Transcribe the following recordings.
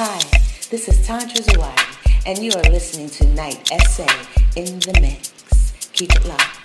Hi, this is Tantra Zawadi, and you are listening to Night Essay in the Mix. Keep it locked.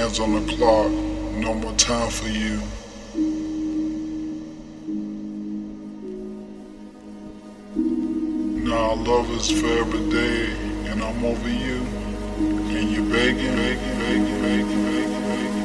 hands on the clock, no more time for you. Now our love is forever day, and I'm over you, and you're begging, begging, begging, begging, begging, begging.